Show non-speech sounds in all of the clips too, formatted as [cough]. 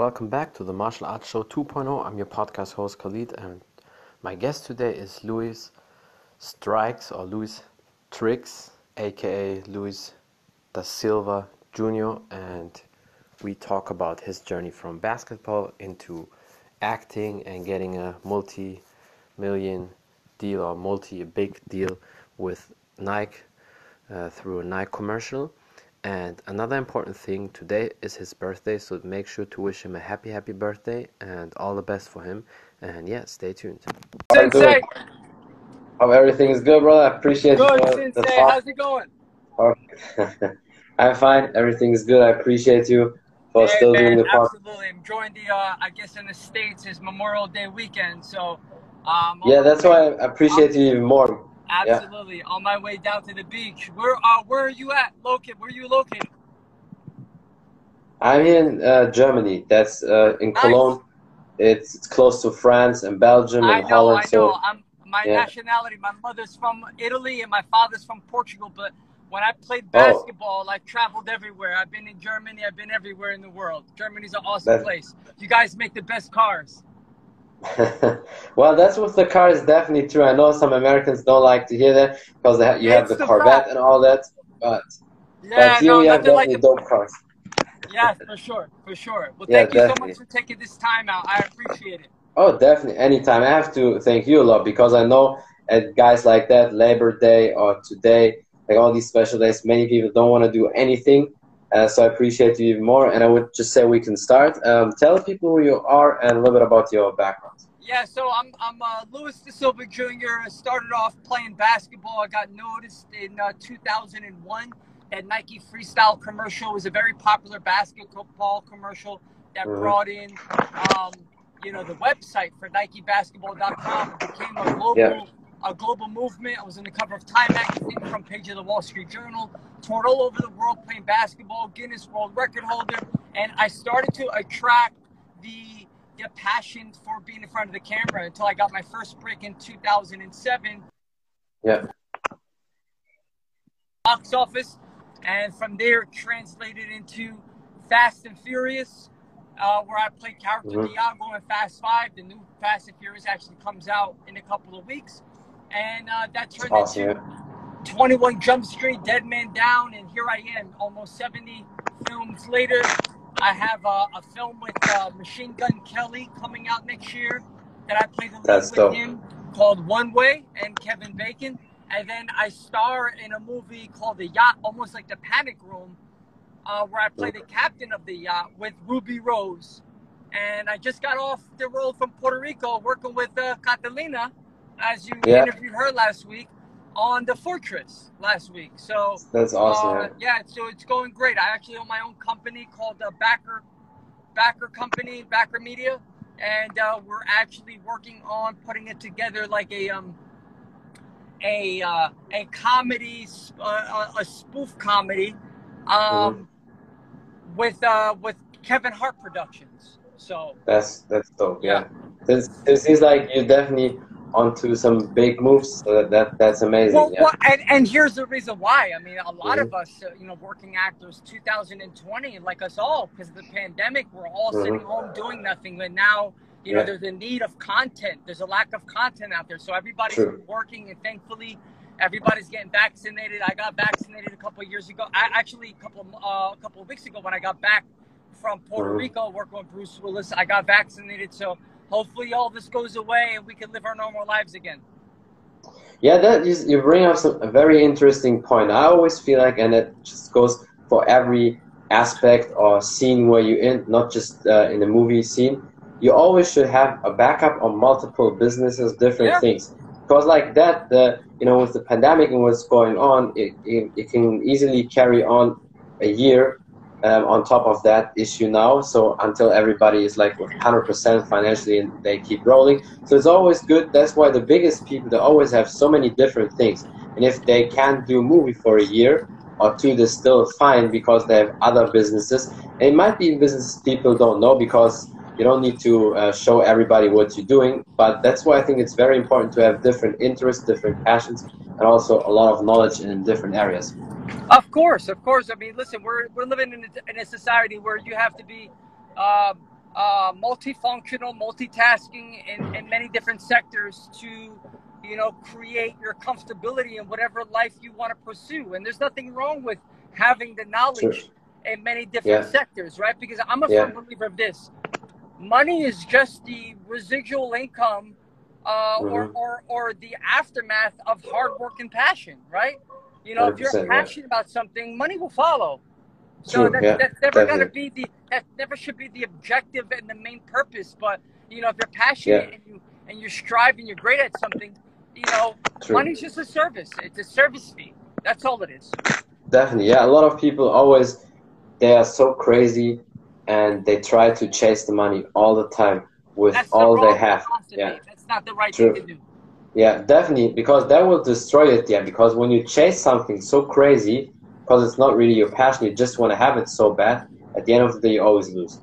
Welcome back to the Martial Arts Show 2.0. I'm your podcast host Khalid, and my guest today is Luis Strikes or Luis Trikz, aka Luis da Silva Jr., and we talk about his journey from basketball into acting and getting a multi million deal or multi big deal with Nike uh, through a Nike commercial. And another important thing today is his birthday, so make sure to wish him a happy, happy birthday and all the best for him. And yeah, stay tuned. Sensei, Hope everything is good, brother. I appreciate good the, Sensei. the talk. How's it going? Okay. [laughs] I'm fine. Everything is good. I appreciate you for Hey, still man, doing the podcast. absolutely. I'm enjoying the. Uh, I guess in the states is Memorial Day weekend, so. Um, Yeah, that's my why way- I appreciate you even more. Absolutely, on my way down to the beach. Where uh, where are you at? Located? Where are you located? I'm in uh, Germany. That's uh, in Nice. Cologne. It's, it's close to France and Belgium I and know, Holland. I know. So I'm my yeah. nationality. My mother's from Italy and my father's from Portugal. But when I played Oh. basketball, I traveled everywhere. I've been in Germany. I've been everywhere in the world. Germany's an awesome That's- place. You guys make the best cars. Well, that's with the car is definitely true. I know some Americans don't like to hear that because they ha- you have the the Corvette fact. and all that. But, Yeah, but here no, we have like definitely the dope cars. Yeah, for sure, for sure. Well, Yeah, thank you so much for taking this time out. I appreciate it. Oh, definitely. Anytime. I have to thank you a lot because I know at guys like that, Labor Day or today, like all these special days, many people don't want to do anything. Uh, so I appreciate you even more. And I would just say we can start. Um, tell people who you are and a little bit about your background. Yeah, so I'm I'm uh, Louis Da Silva Jr. I started off playing basketball. I got noticed in uh, 2001. That Nike Freestyle commercial was a very popular basketball commercial that Mhm. brought in, um, you know, the website for NikeBasketball.com. It became a global Yeah. A global movement. I was on the cover of Time magazine, front page of the Wall Street Journal, toured all over the world playing basketball, Guinness World Record holder, and I started to attract the the passion for being in front of the camera until I got my first break in 2007 Yeah. box office, and from there translated into Fast and Furious, uh, where I played character Mhm. Diogo in Fast Five. The new Fast and Furious actually comes out in a couple of weeks, and uh, that turned Awesome. into 21 Jump Street, Dead Man Down, and here I am, almost 70 films later. I have uh, a film with uh, Machine Gun Kelly coming out next year that I play the lead That's with dope. him called One Way and Kevin Bacon. And then I star in a movie called The Yacht, almost like The Panic Room, uh, where I play the captain of the yacht with Ruby Rose. And I just got off the road from Puerto Rico working with uh, Catalina, as you Yeah. interviewed her last week, on The Fortress last week. So That's awesome. uh, yeah, so it's going great. I actually own my own company called the Backer Backer Company, Backer Media, and uh, we're actually working on putting it together like a um a uh, a comedy, uh, a a spoof comedy, um, with uh with Kevin Hart Productions. So That's that's dope. Yeah. Yeah. This this is like you're definitely onto some big moves. So that, that that's amazing. Well, yeah. well and, and here's the reason why. I mean, a lot Mhm. of us, uh, you know, working actors, 2020, like us all, because of the pandemic, we're all Mhm. sitting home doing nothing. But now, you know, there's a need of content. There's a lack of content out there. So everybody's True. working, and thankfully, everybody's getting vaccinated. I got vaccinated a couple of years ago. I actually a couple uh, a couple of weeks ago when I got back from Puerto Mhm. Rico working with Bruce Willis, I got vaccinated. So hopefully, all this goes away and we can live our normal lives again. Yeah, that is, you bring up some, a very interesting point. I always feel like, and it just goes for every aspect or scene where you're in, not just uh, in the movie scene. You always should have a backup on multiple businesses, different Yeah. things. Because like that, the you know, with the pandemic and what's going on, it, it, it can easily carry on a year um, on top of that issue now. So until everybody is like 100% financially and they keep rolling. So it's always good. That's why the biggest people, they always have so many different things. And if they can't do a movie for a year or two, they're still fine because they have other businesses. And it might be businesses people don't know because you don't need to uh, show everybody what you're doing. But that's why I think it's very important to have different interests, different passions, and also a lot of knowledge in different areas. Of course, of course. I mean, listen, we're we're living in a, in a society where you have to be, um, uh, multifunctional, multitasking in, in many different sectors to, you know, create your comfortability in whatever life you want to pursue. And there's nothing wrong with having the knowledge True. in many different yeah. sectors, right? Because I'm a yeah. firm believer of this. Money is just the residual income uh, mm-hmm. or, or, or the aftermath of hard work and passion, right? You know, if you're passionate about something, money will follow. So True, that, yeah, that's never going to be the that never should be the objective and the main purpose. But you know, if you're passionate yeah. and you and you're striving, you're great at something. You know, True. money's just a service. It's a service fee. That's all it is. Definitely, yeah. A lot of people always they are so crazy and they try to chase the money all the time with that's all the they have. Yeah, that's not the right True. thing to do. Yeah, definitely, because that will destroy it. Yeah, because when you chase something so crazy, because it's not really your passion, you just want to have it so bad. At the end of the day, you always lose.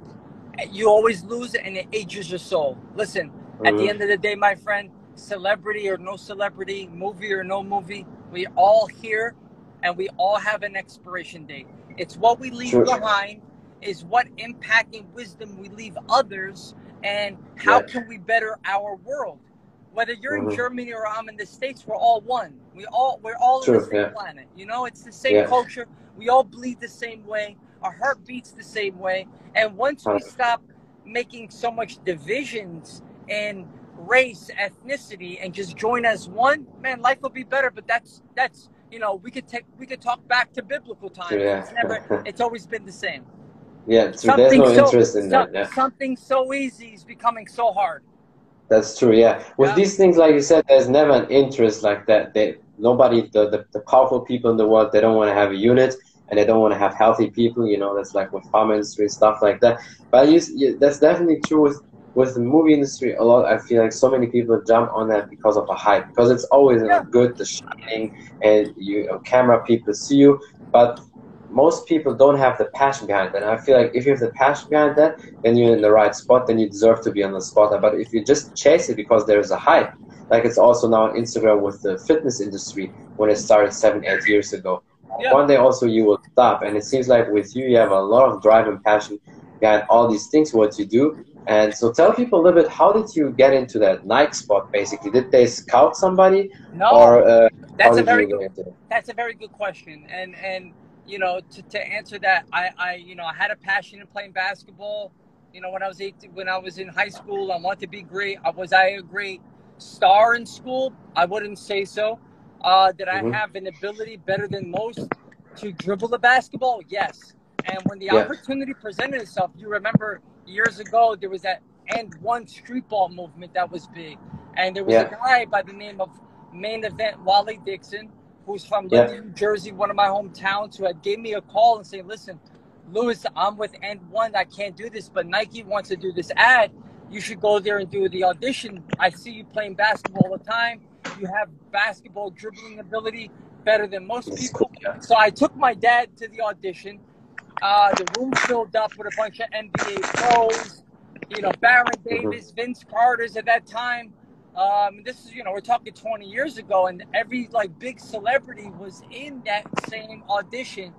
You always lose, and it ages your soul. Listen, mm-hmm. at the mm-hmm. end of the day, my friend, celebrity or no celebrity, movie or no movie, we all here, and we all have an expiration date. It's what we leave behind, is what impact and wisdom we leave others, and how can we better our world. Whether you're mm-hmm. in Germany or I'm in the States, we're all one. We all we're all True, in the same yeah. planet. You know, it's the same yeah. culture. We all bleed the same way. Our heart beats the same way. And once we stop making so much divisions in race, ethnicity, and just join as one, man, life will be better. But that's that's you know we could take we could talk back to biblical times. Yeah. It's never. [laughs] it's always been the same. Yeah, so there's no so, interest in so, that. Yeah. Something so easy is becoming so hard. That's true. Yeah, with yeah. these things, like you said, there's never an interest like that. They nobody, the, the, the powerful people in the world, they don't want to have a unit and they don't want to have healthy people. You know, that's like with pharma industry stuff like that. But you, you, that's definitely true with with the movie industry. A lot, I feel like so many people jump on that because of a hype, because it's always yeah. good, the shining, and you know, camera people see you. But most people don't have the passion behind that. And I feel like if you have the passion behind that, then you're in the right spot, then you deserve to be on the spot. But if you just chase it because there's a hype, like it's also now on Instagram with the fitness industry when it started seven, eight years ago. Yeah. One day also you will stop. And it seems like with you, you have a lot of drive and passion behind all these things, what you do. And so tell people a little bit, how did you get into that Nike spot basically? Did they scout somebody? No, or, uh, that's a very good, that's a very good question. And, and, you know, to, to answer that, I, I, you know, I had a passion in playing basketball. You know, when I was 18, when I was in high school, I wanted to be great. I was I a great star in school? I wouldn't say so. Uh, did I mm-hmm. have an ability better than most to dribble the basketball? Yes. And when the yeah. opportunity presented itself, you remember years ago there was that AND1 street ball movement that was big, and there was yeah. a guy by the name of main event Waliyy Dixon who's from yeah. New Jersey, one of my hometowns, who had gave me a call and say, "Listen, Luis, I'm with AND1. I can't do this, but Nike wants to do this ad. You should go there and do the audition. I see you playing basketball all the time. You have basketball dribbling ability better than most people." So I took my dad to the audition. Uh, the room filled up with a bunch of NBA pros. You know, Baron mm-hmm. Davis, Vince Carter's at that time. Um, this is, you know, we're talking 20 years ago, and every like big celebrity was in that same audition,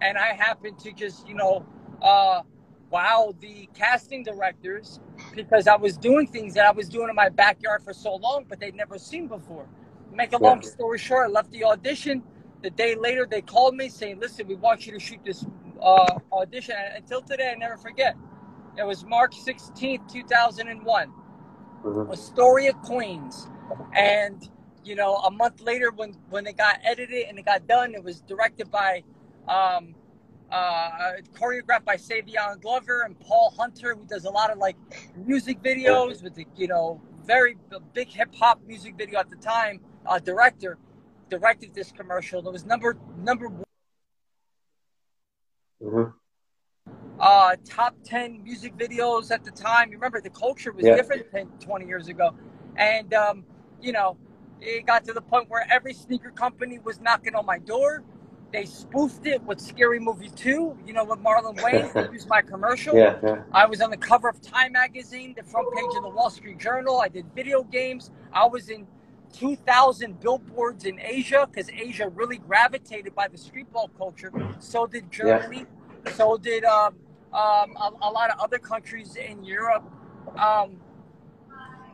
and I happened to just, you know, uh, wow the casting directors because I was doing things that I was doing in my backyard for so long, but they'd never seen before. Make a long story short, I left the audition. The day later, they called me saying, "Listen, we want you to shoot this uh, audition." And until today, I never forget. It was March 16th, 2001 mm-hmm. Astoria, Queens, and you know, a month later when when it got edited and it got done, it was directed by, um, uh, choreographed by Savion Glover and Paul Hunter, who does a lot of like music videos with the you know very big hip hop music video at the time. Uh, director directed this commercial. It was number number one. Mm-hmm uh, top 10 music videos at the time. You remember the culture was yeah. different 10, 20 years ago. And, um, you know, it got to the point where every sneaker company was knocking on my door. They spoofed it with Scary Movie 2, you know, with Marlon Wayans. they [laughs] used my commercial. Yeah, yeah. I was on the cover of Time Magazine, the front page of the Wall Street Journal. I did video games. I was in 2,000 billboards in Asia because Asia really gravitated by the streetball culture. So did Germany. Yeah. So did um, um, a, a, lot of other countries in Europe. Um,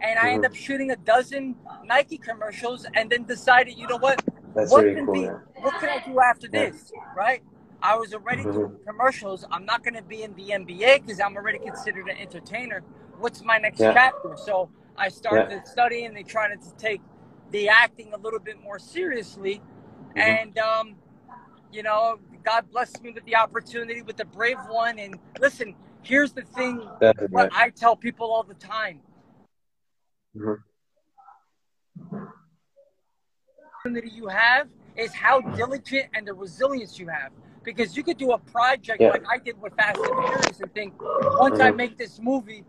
and I end up shooting a dozen Nike commercials and then decided, you know what? That's what really can cool. be, yeah. what can I do after Yeah. this? Right? I was already doing commercials. I'm not going to be in the NBA because I'm already considered an entertainer. What's my next Yeah. chapter? So I started studying and trying to take the acting a little bit more seriously. Mhm. And, um, you know, God blessed me with the opportunity with the Brave One. And listen, here's the thing what I tell people all the time. Mhm. opportunity you have is how diligent and the resilience you have. Because you could do a project Yeah. like I did with Fast and Furious and think, once I Mhm. make this movie,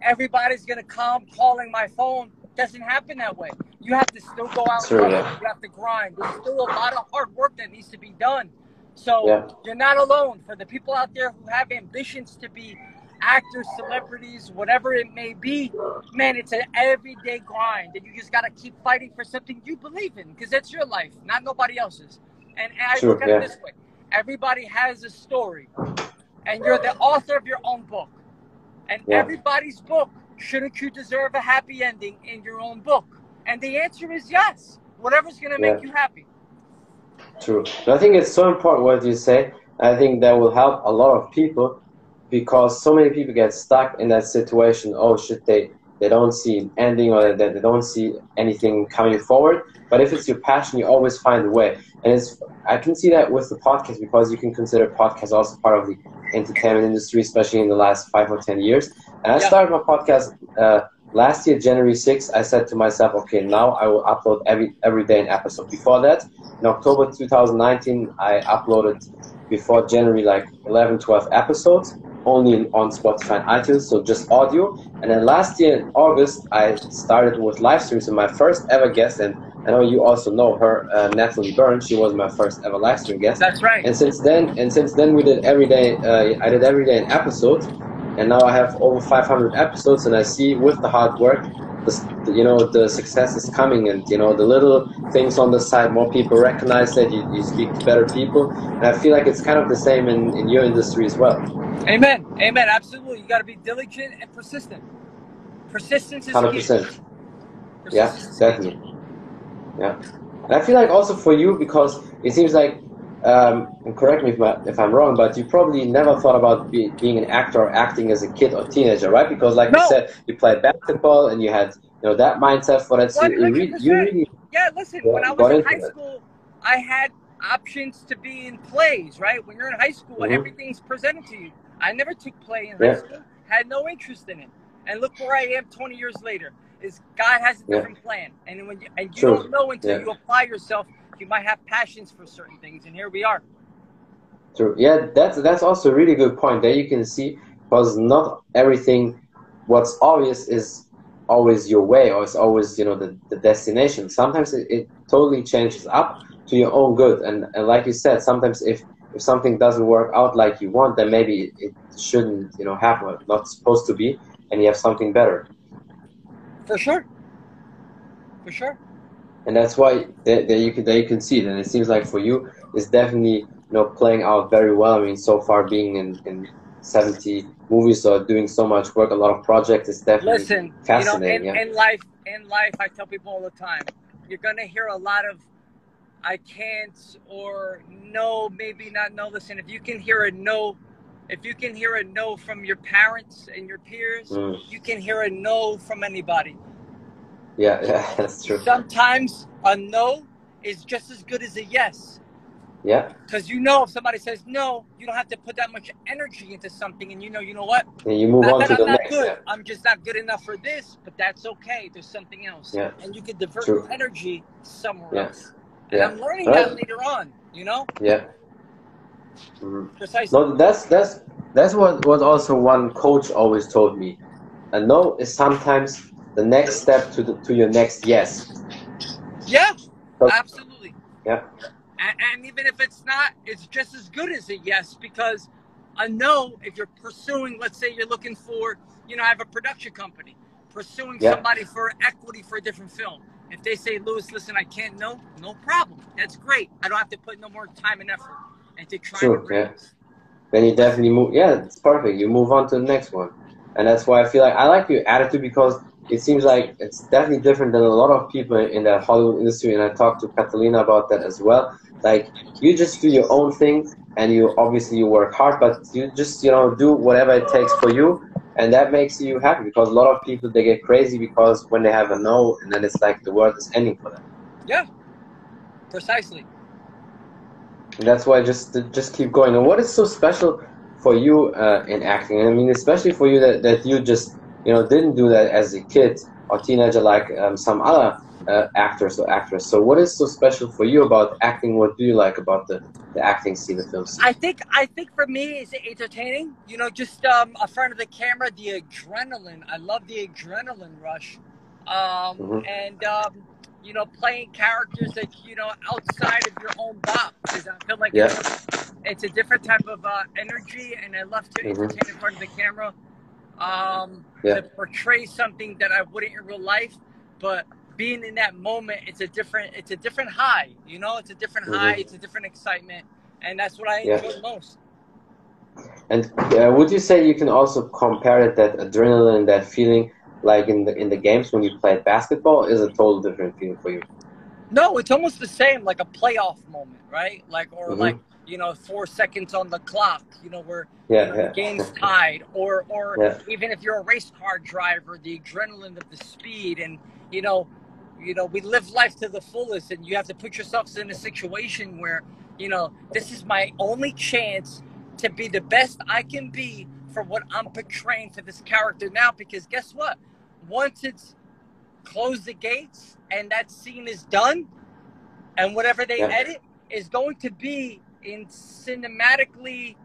everybody's gonna come calling my phone. Doesn't happen that way. You have to still go out. True, and yeah. You have to grind. There's still a lot of hard work that needs to be done. So Yeah. you're not alone. For the people out there who have ambitions to be actors, celebrities, whatever it may be, man, it's an everyday grind, and you just gotta keep fighting for something you believe in, because that's your life, not nobody else's. And, and I look at yeah. it this way: everybody has a story, and you're the author of your own book, and Yeah. everybody's book. Shouldn't you deserve a happy ending in your own book? And the answer is yes. Whatever's gonna make you happy. True. And I think it's so important what you say. I think that will help a lot of people because so many people get stuck in that situation. Oh, should they? They don't see an ending or that they don't see anything coming forward. But if it's your passion, you always find a way. And it's I can see that with the podcast because you can consider podcast also part of the entertainment industry, especially in the last five or ten years. And I Yeah. started my podcast uh, last year, January 6th. I said to myself, okay, now I will upload every every day an episode. Before that, in October 2019, I uploaded before January like 11, 12 episodes, only on Spotify and iTunes, so just audio. And then last year in August, I started with live streams. And my first ever guest, and I know you also know her, uh, Natalie Burns. She was my first ever live stream guest. That's right. And since then, and since then, we did every day. Uh, I did every day an episode, and now I have over 500 episodes. And I see with the hard work, the, you know, the success is coming, and you know, the little things on the side, more people recognize that you, you speak to better people, and I feel like it's kind of the same in, in your industry as well. Amen. Amen. Absolutely. You got to be diligent and persistent. Persistence is Hundred key. percent. Yeah, Persistence is definitely. Yeah, and I feel like also for you because it seems like, um, and correct me if, I, if I'm wrong, but you probably never thought about be, being an actor or acting as a kid or teenager, right? Because like No. you said, you played basketball and you had you know that mindset for that. So you, re- you really Yeah, listen, Yeah, when I was in high it. school, I had options to be in plays, right? When you're in high school, Mhm. everything's presented to you. I never took play in Yeah. high school, had no interest in it. And look where I am 20 years later. Is God has a Yeah. different plan. And when you, and you True. don't know until Yeah. you apply yourself, you might have passions for certain things. And here we are. True. Yeah, that's that's also a really good point. There you can see because not everything what's obvious is always your way or it's always you know the, the destination. Sometimes it, it totally changes up to your own good. And, and like you said, sometimes if if something doesn't work out like you want, then maybe it, it shouldn't you know happen. It's not supposed to be, and you have something better. For sure. For sure. And that's why there, there you can there you can see it and it seems like for you it's definitely you know playing out very well i mean so far being in, in 70 movies or doing so much work a lot of projects is definitely Listen, you know, fascinating in, yeah in life, in life, I tell people all the time, you're gonna hear a lot of "I can't" or "No, maybe not." No, listen. If you can hear a no, if you can hear a no from your parents and your peers, Mm. you can hear a no from anybody. Yeah [laughs] yeah that's true Sometimes a no is just as good as a yes. yeah Because you know, if somebody says no, you don't have to put that much energy into something, and you know, you know what? and you move Not on that to I'm the not next good. yeah. I'm just not good enough for this, but that's okay. There's something else. Yeah. And you could divert True. your energy somewhere Yeah. else. And Yeah. I'm learning Right. that later on, you know? yeah Mhm. Precisely. no that's that's that's what what also one coach always told me a no is sometimes the next step to the to your next yes Yeah, So- absolutely. yeah And, and even if it's not, it's just as good as a yes because a no, if you're pursuing, let's say you're looking for, you know, I have a production company pursuing Yeah. somebody for equity for a different film. If they say, Luis, listen, I can't know, no problem. That's great. I don't have to put no more time and effort into trying Sure, to yeah. then you definitely move. Yeah, it's perfect. You move on to the next one, and that's why I feel like I like your attitude because it seems like it's definitely different than a lot of people in the Hollywood industry. And I talked to Catalina about that as well. Like you just do your own thing, and you obviously you work hard, but you just you know do whatever it takes for you, and that makes you happy because a lot of people they get crazy because when they have a no, and then it's like the world is ending for them. Yeah, precisely. And that's why just just keep going. And what is so special for you uh, in acting? I mean, especially for you that, that you just you know didn't do that as a kid or teenager like um, some other uh, actors or actresses. So what is so special for you about acting? What do you like about the, the acting scene of films? I think I think for me it's entertaining. You know, just um, a front of the camera, the adrenaline. I love the adrenaline rush, um, mm-hmm. and um, you know, playing characters that you know outside of your own box. Because I feel like yeah. it's, it's, a different type of uh, energy, and I love to mm-hmm. entertain in front of the camera. Um, yeah. To portray something that I wouldn't in real life, but being in that moment, it's a different, it's a different high. You know, it's a different mm-hmm. high, it's a different excitement, and that's what I enjoy yeah. most. And uh, would you say you can also compare it that adrenaline, that feeling, like in the in the games when you played basketball, is a total different feeling for you? No, it's almost the same, like a playoff moment, right? Like or mm-hmm. like you know four seconds on the clock, you know where yeah, you know, yeah. the game's tied, or or yeah. even if you're a race car driver, the adrenaline of the speed, and you know you know, we live life to the fullest, and you have to put yourselves in a situation where, you know, this is my only chance to be the best I can be for what I'm portraying for this character now. Because guess what? Once it's closed the gates and that scene is done, and whatever they edit is going to be in cinematically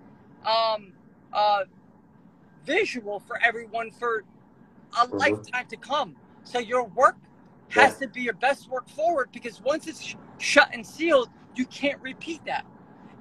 um, uh, visual for everyone for a mm-hmm. lifetime to come. So your work has yeah. to be your best work forward because once it's sh- shut and sealed, you can't repeat that.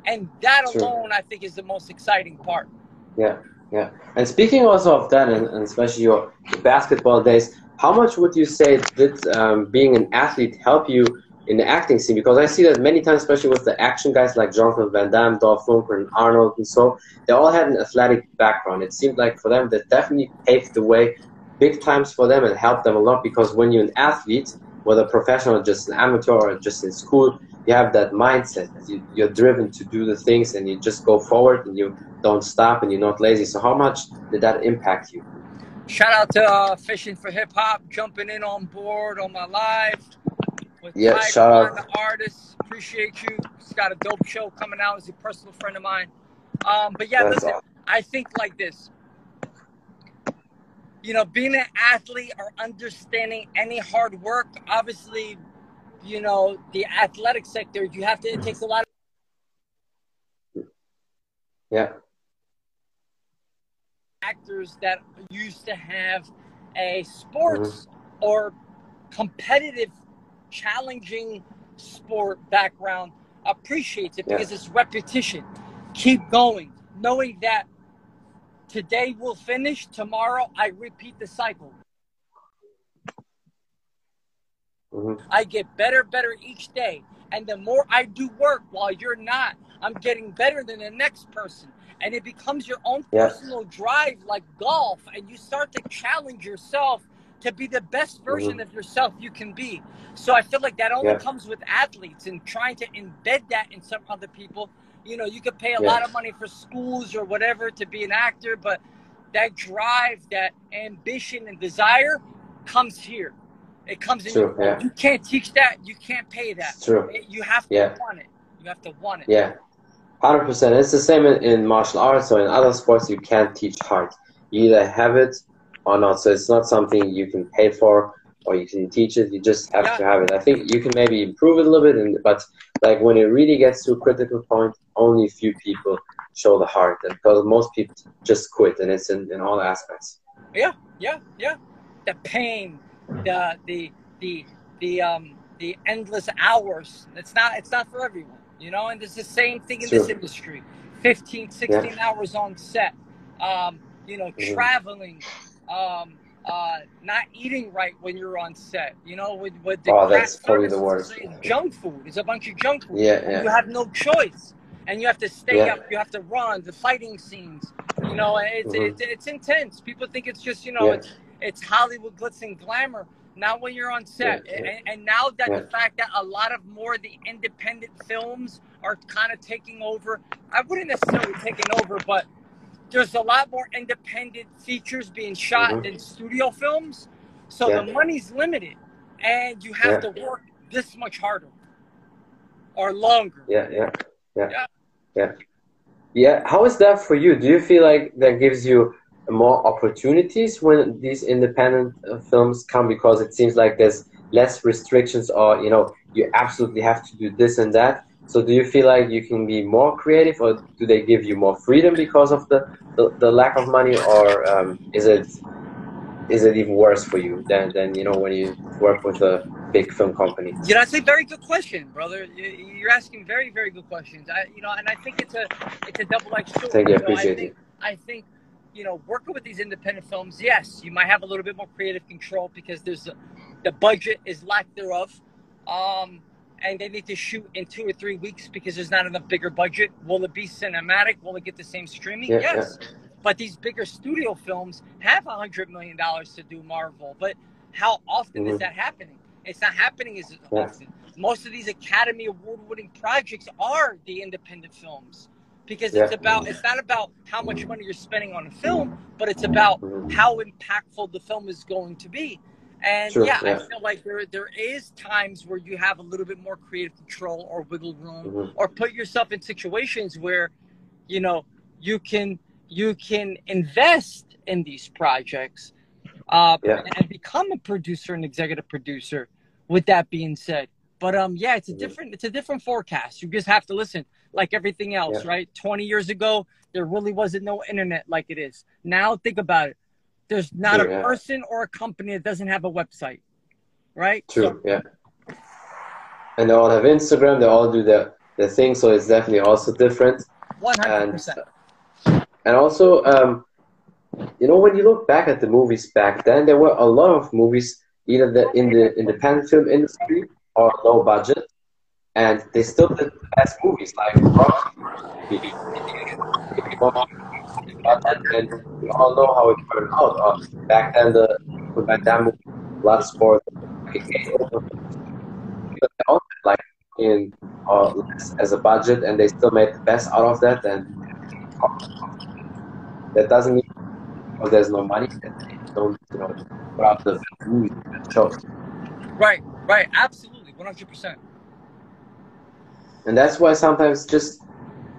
And that True. alone, I think, is the most exciting part. Yeah, yeah. And speaking also of that, and, and especially your basketball days, how much would you say did um, being an athlete help you in the acting scene? Because I see that many times, especially with the action guys like Jean-Claude Van Damme, Dolph Lundgren, Arnold, and so, they all had an athletic background. It seemed like for them that definitely paved the way big times for them and helped them a lot because when you're an athlete, whether professional, just an amateur, or just in school, you have that mindset. You, are driven to do the things and you just go forward and you don't stop and you're not lazy. So, how much did that impact you? Shout out to uh, Fishing for Hip Hop, jumping in on board on my live. Yeah, shout out. The artist, appreciate you. He's got a dope show coming out. He's a personal friend of mine. Um, but yeah, That's listen, awesome. I think like this you know, being an athlete or understanding any hard work, obviously, you know, the athletic sector, you have to, it takes a lot of. Yeah. Actors that used to have a sports mm-hmm. or competitive, challenging sport background appreciates it yeah. because it's repetition. Keep going, knowing that Today will finish. Tomorrow I repeat the cycle. Mm-hmm. I get better, better each day. And the more I do work while you're not, I'm getting better than the next person. And it becomes your own personal drive like golf. And you start to challenge yourself to be the best version mm-hmm. of yourself you can be. So I feel like that only comes with athletes and trying to embed that in some other people you know, you could pay a lot of money for schools or whatever to be an actor, but that drive, that ambition and desire comes here. It comes in true, your yeah. You can't teach that. You can't pay that. It's true. You have to yeah. want it. You have to want it. Yeah. 100%. It's the same in, in martial arts or in other sports. You can't teach heart. You either have it or not. So it's not something you can pay for or you can teach it. You just have yeah. to have it. I think you can maybe improve it a little bit, and, but like when it really gets to a critical point, only a few people show the heart, and because most people just quit, and it's in, in all aspects. Yeah, yeah, yeah. The pain, the the the the um the endless hours. It's not it's not for everyone, you know. And it's the same thing in this industry. 15, 16 yeah. hours on set. Um, you know, mm-hmm. traveling. Um, uh, not eating right when you're on set. You know, with, with the oh, that's probably the worst. Junk food. It's a bunch of junk food. Yeah, yeah. You have no choice. and you have to stay Yeah. up. You have to run the fighting scenes. You know, it's Mhm. it's, it's intense. People think it's just you know Yeah. it's it's Hollywood glitz and glamour. Not when you're on set, yeah. And, and now that the fact that a lot of more of the independent films are kind of taking over. I wouldn't necessarily taking over, but there's a lot more independent features being shot Mhm. than studio films. So Yeah. the money's limited, and you have Yeah. to work this much harder or longer. Yeah, yeah, yeah, Yeah. yeah. Yeah. How is that for you? Do you feel like that gives you more opportunities when these independent uh, films come because it seems like there's less restrictions or you know you absolutely have to do this and that so do you feel like you can be more creative or do they give you more freedom because of the, the, the lack of money or um, is it is it even worse for you than, than you know when you work with a big film company You know, that's a very good question, brother. You- You're asking very, very good questions. I, you know, and I think it's a, it's a double-edged sword. Thank you, appreciate I think, I think, you know, working with these independent films, yes, you might have a little bit more creative control because there's a, the budget is lack thereof, um, and they need to shoot in two or three weeks because there's not enough bigger budget. Will it be cinematic? Will it get the same streaming? Yeah, yes. But these bigger studio films have a hundred million dollars to do Marvel. But how often is Mhm. that happening? It's not happening as Yeah. often. Most of these Academy Award winning projects are the independent films. Because it's about it's not about how much money you're spending on a film, but it's about Mhm. how impactful the film is going to be. And True, yeah, I feel like there there is times where you have a little bit more creative control or wiggle room Mhm. or put yourself in situations where you know you can you can invest in these projects uh, Yeah. and become a producer and executive producer with that being said but um yeah it's a Mhm. different it's a different forecast you just have to listen like everything else Yeah. right 20 years ago there really wasn't no internet like it is now think about it there's not True, a yeah. person or a company that doesn't have a website right True, yeah. And they all have Instagram, they all do their, their thing, so it's definitely also different. 100% And, and also, um, you know, when you look back at the movies back then, there were a lot of movies either the, in the independent film industry or low budget, and they still did the best movies like Rock, and, we all know how it turned out. Uh, back then, the Van Damme movie, Bloodsport, like in uh, as a budget, and they still made the best out of that. And that doesn't mean because there's no money that they don't, you know, put out the that shows. right right absolutely 100% And that's why sometimes just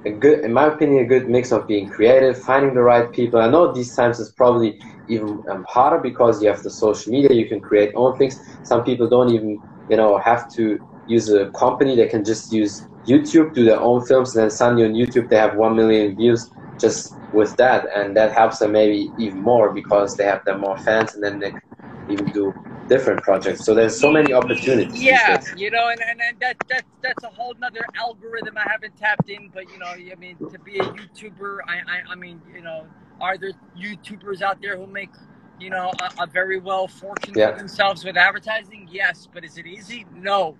a good, in my opinion, a good mix of being creative, finding the right people. I know these times is probably even um, harder because you have the social media, you can create own things. Some people don't even, you know, have to use a company. They can just use YouTube, do their own films, and then suddenly on YouTube they have one million views just with that, and that helps them maybe even more because they have their more fans, and then they can even do different projects. So there's so many opportunities. Yeah, you know, and, and, and that that that's a whole nother algorithm I haven't tapped in. But you know, I mean, to be a YouTuber, I I, I mean, you know, are there YouTubers out there who make you know a, a very well fortune Yeah. for themselves with advertising? Yes, but is it easy? No.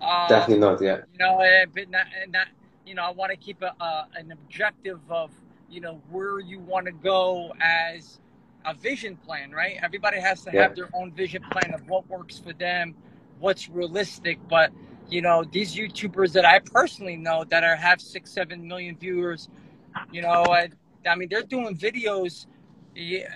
Uh, Definitely not. Yeah. You know, and, but not, and not you know, I want to keep a, a an objective of you know where you want to go as a vision plan, right? Everybody has to Yeah. have their own vision plan of what works for them, what's realistic. But you know, these YouTubers that I personally know that are have six, seven million viewers, you know, I, I mean, they're doing videos yeah,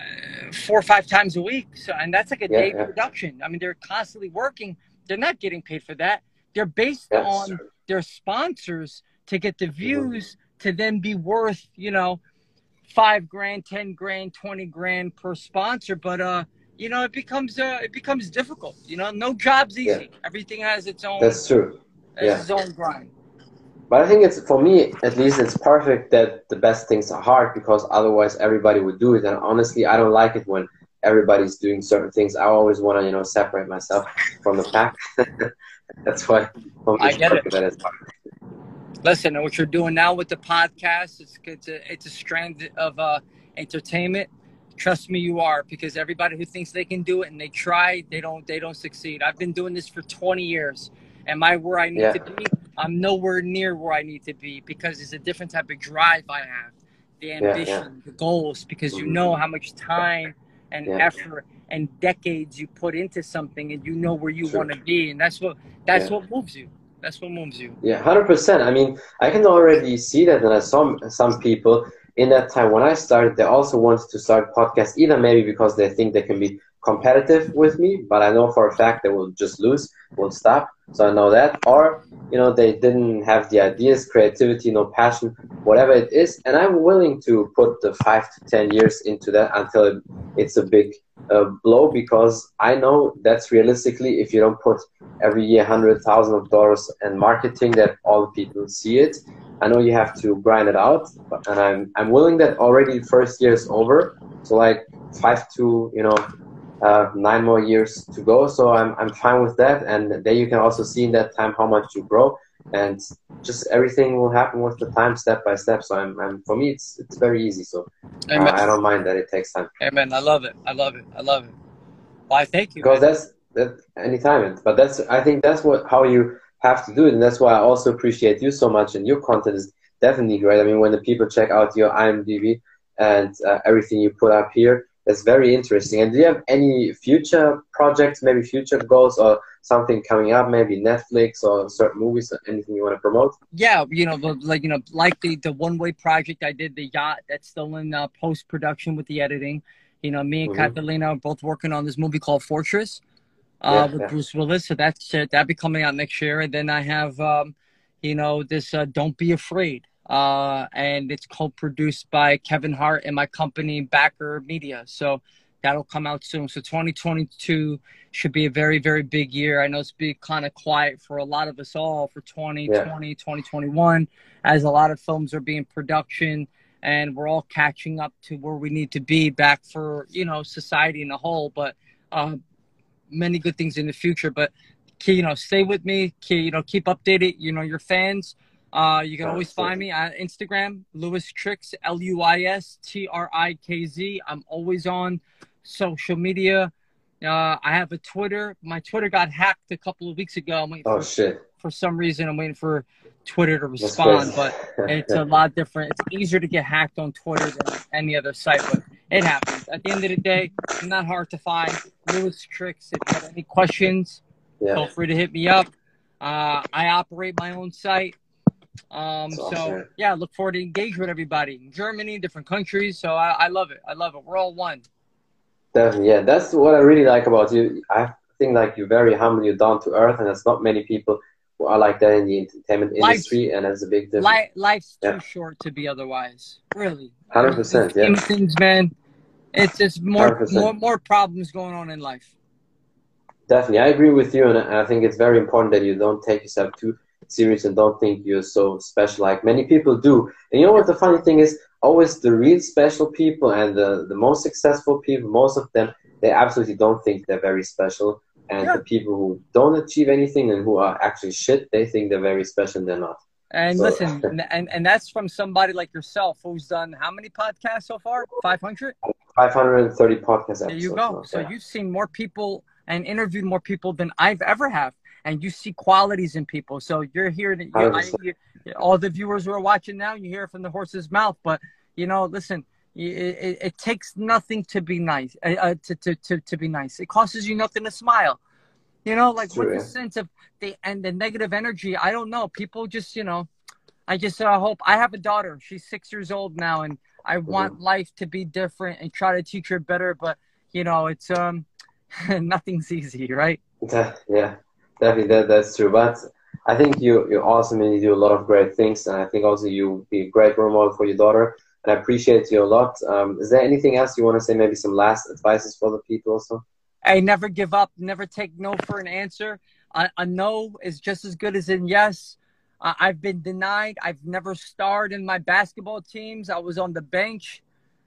four or five times a week. So, and that's like a Yeah, day yeah. production. I mean, they're constantly working. They're not getting paid for that. They're based That's on true. their sponsors to get the Mm-hmm. views to then be worth, you know, five grand, ten grand, twenty grand per sponsor. But uh, you know, it becomes uh, it becomes difficult. You know, no job's easy. Everything has its own That's true. has yeah. its own grind. But I think it's for me at least it's perfect that the best things are hard because otherwise everybody would do it. And honestly, I don't like it when everybody's doing certain things. I always want to you know separate myself from the pack. [laughs] That's why for me I get it. that it's hard. Listen, what you're doing now with the podcast, it's it's a it's a strand of uh, entertainment. Trust me, you are because everybody who thinks they can do it and they try, they don't they don't succeed. I've been doing this for 20 years. Am I where I need Yeah. to be? I'm nowhere near where I need to be because it's a different type of drive I have, the ambition, yeah, yeah. the goals, because you know how much time and effort and decades you put into something, and you know where you want to be, and that's what that's what moves you. That's what moves you. Yeah, hundred percent. I mean, I can already see that, and I saw some people in that time when I started, they also wanted to start podcasts, either maybe because they think they can be competitive with me, but I know for a fact they will just lose, will stop. So I know that. Or, you know, they didn't have the ideas, creativity, no passion, whatever it is. And I'm willing to put the five to 10 years into that until it's a big uh, blow because I know that's realistically, if you don't put every year hundred thousand of dollars in marketing, that all people see it. I know you have to grind it out, and I'm I'm willing that already first year is over. So like five to you know uh, nine more years to go. So I'm, I'm fine with that. And there you can also see in that time how much you grow and just everything will happen with the time step by step. So I'm, I'm for me, it's, it's very easy. So uh, I don't mind that it takes time. Amen. I love it. I love it. I love it. Why? Thank you. Because man. that's, that anytime, but that's, I think that's what, how you have to do it. And that's why I also appreciate you so much and your content is definitely great. I mean, when the people check out your IMDb and uh, everything you put up here, that's very interesting. And do you have any future projects, maybe future goals or something coming up, maybe Netflix or certain movies, or anything you want to promote? Yeah, you know, like you know, like the the one way project I did, the yacht that's still in uh, post production with the editing. You know, me and mm-hmm. Catalina are both working on this movie called Fortress uh, yeah, with yeah. Bruce Willis. So that's uh, that'll be coming out next year. And then I have, um, you know, this uh, Don't Be Afraid uh, and it's co-produced by Kevin Hart and my company Backer Media. So that'll come out soon. So 2022 should be a very very big year. I know it's been kind of quiet for a lot of us all for 2020, yeah. 2021, as a lot of films are being production and we're all catching up to where we need to be back for you know society in a whole. But uh, many good things in the future. But you know, stay with me. You know, keep updated. You know, your fans uh, you can always find me on Instagram, Luis Trikz, L U I S T R I K Z. I'm always on social media. Uh, I have a Twitter. My Twitter got hacked a couple of weeks ago. I'm waiting oh, for, shit. For some reason, I'm waiting for Twitter to respond, but [laughs] it's a lot different. It's easier to get hacked on Twitter than any other site, but it happens. At the end of the day, it's not hard to find. Luis Trikz, If you have any questions, yeah. feel free to hit me up. Uh, I operate my own site. Um, so yeah, look forward to engage with everybody in Germany, different countries. So I, I love it. I love it. We're all one. Definitely, yeah. That's what I really like about you. I think like you're very humble, you're down to earth, and there's not many people who are like that in the entertainment industry, and that's a big difference. Life, life's yeah. too short to be otherwise. Really. Hundred percent. Yeah. Things, man. It's just more, 100%. more, more problems going on in life. Definitely, I agree with you, and I think it's very important that you don't take yourself too serious and don't think you're so special like many people do. And you know what the funny thing is? Always the real special people and the, the most successful people, most of them, they absolutely don't think they're very special. And yeah. the people who don't achieve anything and who are actually shit, they think they're very special and they're not. And so. listen, [laughs] and, and that's from somebody like yourself who's done how many podcasts so far? 500? 530 podcasts. There you go. So yeah. you've seen more people and interviewed more people than I've ever have and you see qualities in people. So you're here to you, all the viewers who are watching now, you hear from the horse's mouth. But you know, listen, it, it, it takes nothing to be nice. Uh, uh, to, to to to be nice, it costs you nothing to smile. You know, like with the sense of the and the negative energy. I don't know. People just you know, I just uh, hope. I have a daughter. She's six years old now, and I mm-hmm. want life to be different and try to teach her better. But you know, it's um, [laughs] nothing's easy, right? [laughs] Yeah, Yeah, definitely that that's true. But I think you you're awesome and you do a lot of great things, and I think also you be a great role model for your daughter. And I appreciate you a lot. Um, is there anything else you want to say? Maybe some last advices for the people also. Hey, never give up. Never take no for an answer. A, a no is just as good as a yes. Uh, I've been denied. I've never starred in my basketball teams. I was on the bench,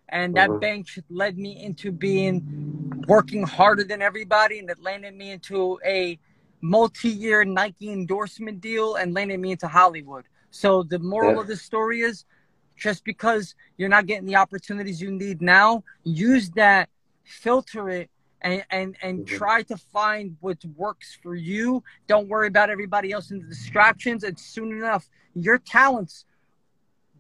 and that mm-hmm. bench led me into being working harder than everybody, and it landed me into a multi-year Nike endorsement deal and landed me into Hollywood. So the moral yeah. of the story is just because you're not getting the opportunities you need now, use that, filter it, and and and Mhm. try to find what works for you. Don't worry about everybody else and the distractions. And soon enough, your talents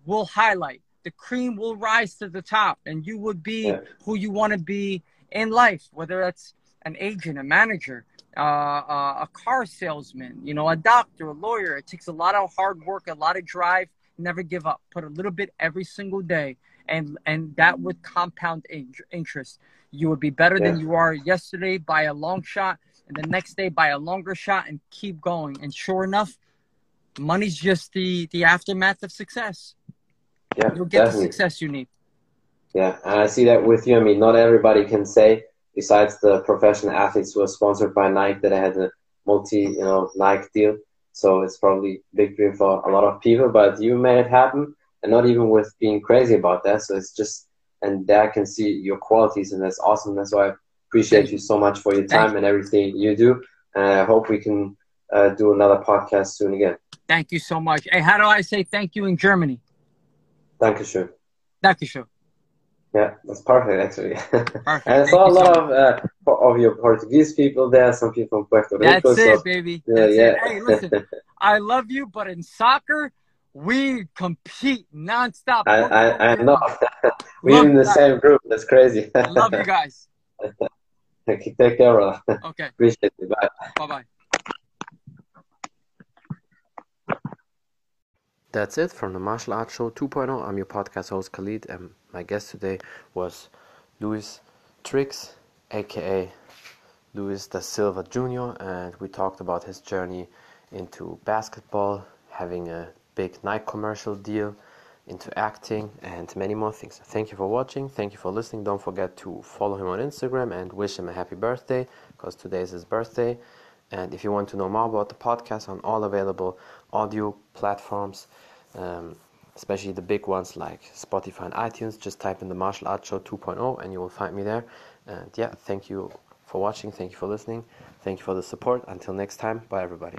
will highlight. The cream will rise to the top, and you would be Yeah. who you want to be in life. Whether that's an agent, a manager, uh, uh, a car salesman, you know, a doctor, a lawyer. It takes a lot of hard work, a lot of drive. Never give up. Put a little bit every single day, and and that would compound in- interest. You would be better than you are yesterday by a long shot, and the next day by a longer shot, and keep going. And sure enough, money's just the the aftermath of success. Yeah, You'll get the success you need. Yeah, and I see that with you. I mean, not everybody can say, besides the professional athletes who are sponsored by Nike, that I had a multi, you know, Nike deal. So it's probably a big dream for a lot of people, but you made it happen, and not even with being crazy about that. So it's just, and there I can see your qualities, and that's awesome. That's why I appreciate you so much for your Thank time and everything you do. And I hope we can uh, do another podcast soon again. Thank you so much. Hey, how do I say thank you in Germany? Thank you. Dankeschön. Dankeschön. Yeah, that's perfect actually. [laughs] Perfect. and I Thank saw a you so lot of uh, of your Portuguese people there, some people from Puerto Rico. That's Rico. it, so baby. yeah, That's yeah. it. Hey, listen, [laughs] I love you, but in soccer, we compete nonstop. I, I, I know. [laughs] We're Love in the that. same group. That's crazy. Love you guys. Take care, brother. Okay, Appreciate it. Bye. bye bye. That's it from the Martial Arts Show 2.0. I'm your podcast host Khalid, and my guest today was Luis Trikz, aka Luis da Silva Jr., and we talked about his journey into basketball, having a big Nike commercial deal, into acting, and many more things. Thank you for watching. Thank you for listening. Don't forget to follow him on Instagram and wish him a happy birthday because today is his birthday. And if you want to know more about the podcast on all available audio platforms, um, especially the big ones like Spotify and iTunes, just type in the Martial Arts Show 2.0 and you will find me there. And yeah, thank you for watching. Thank you for listening. Thank you for the support. Until next time, bye everybody.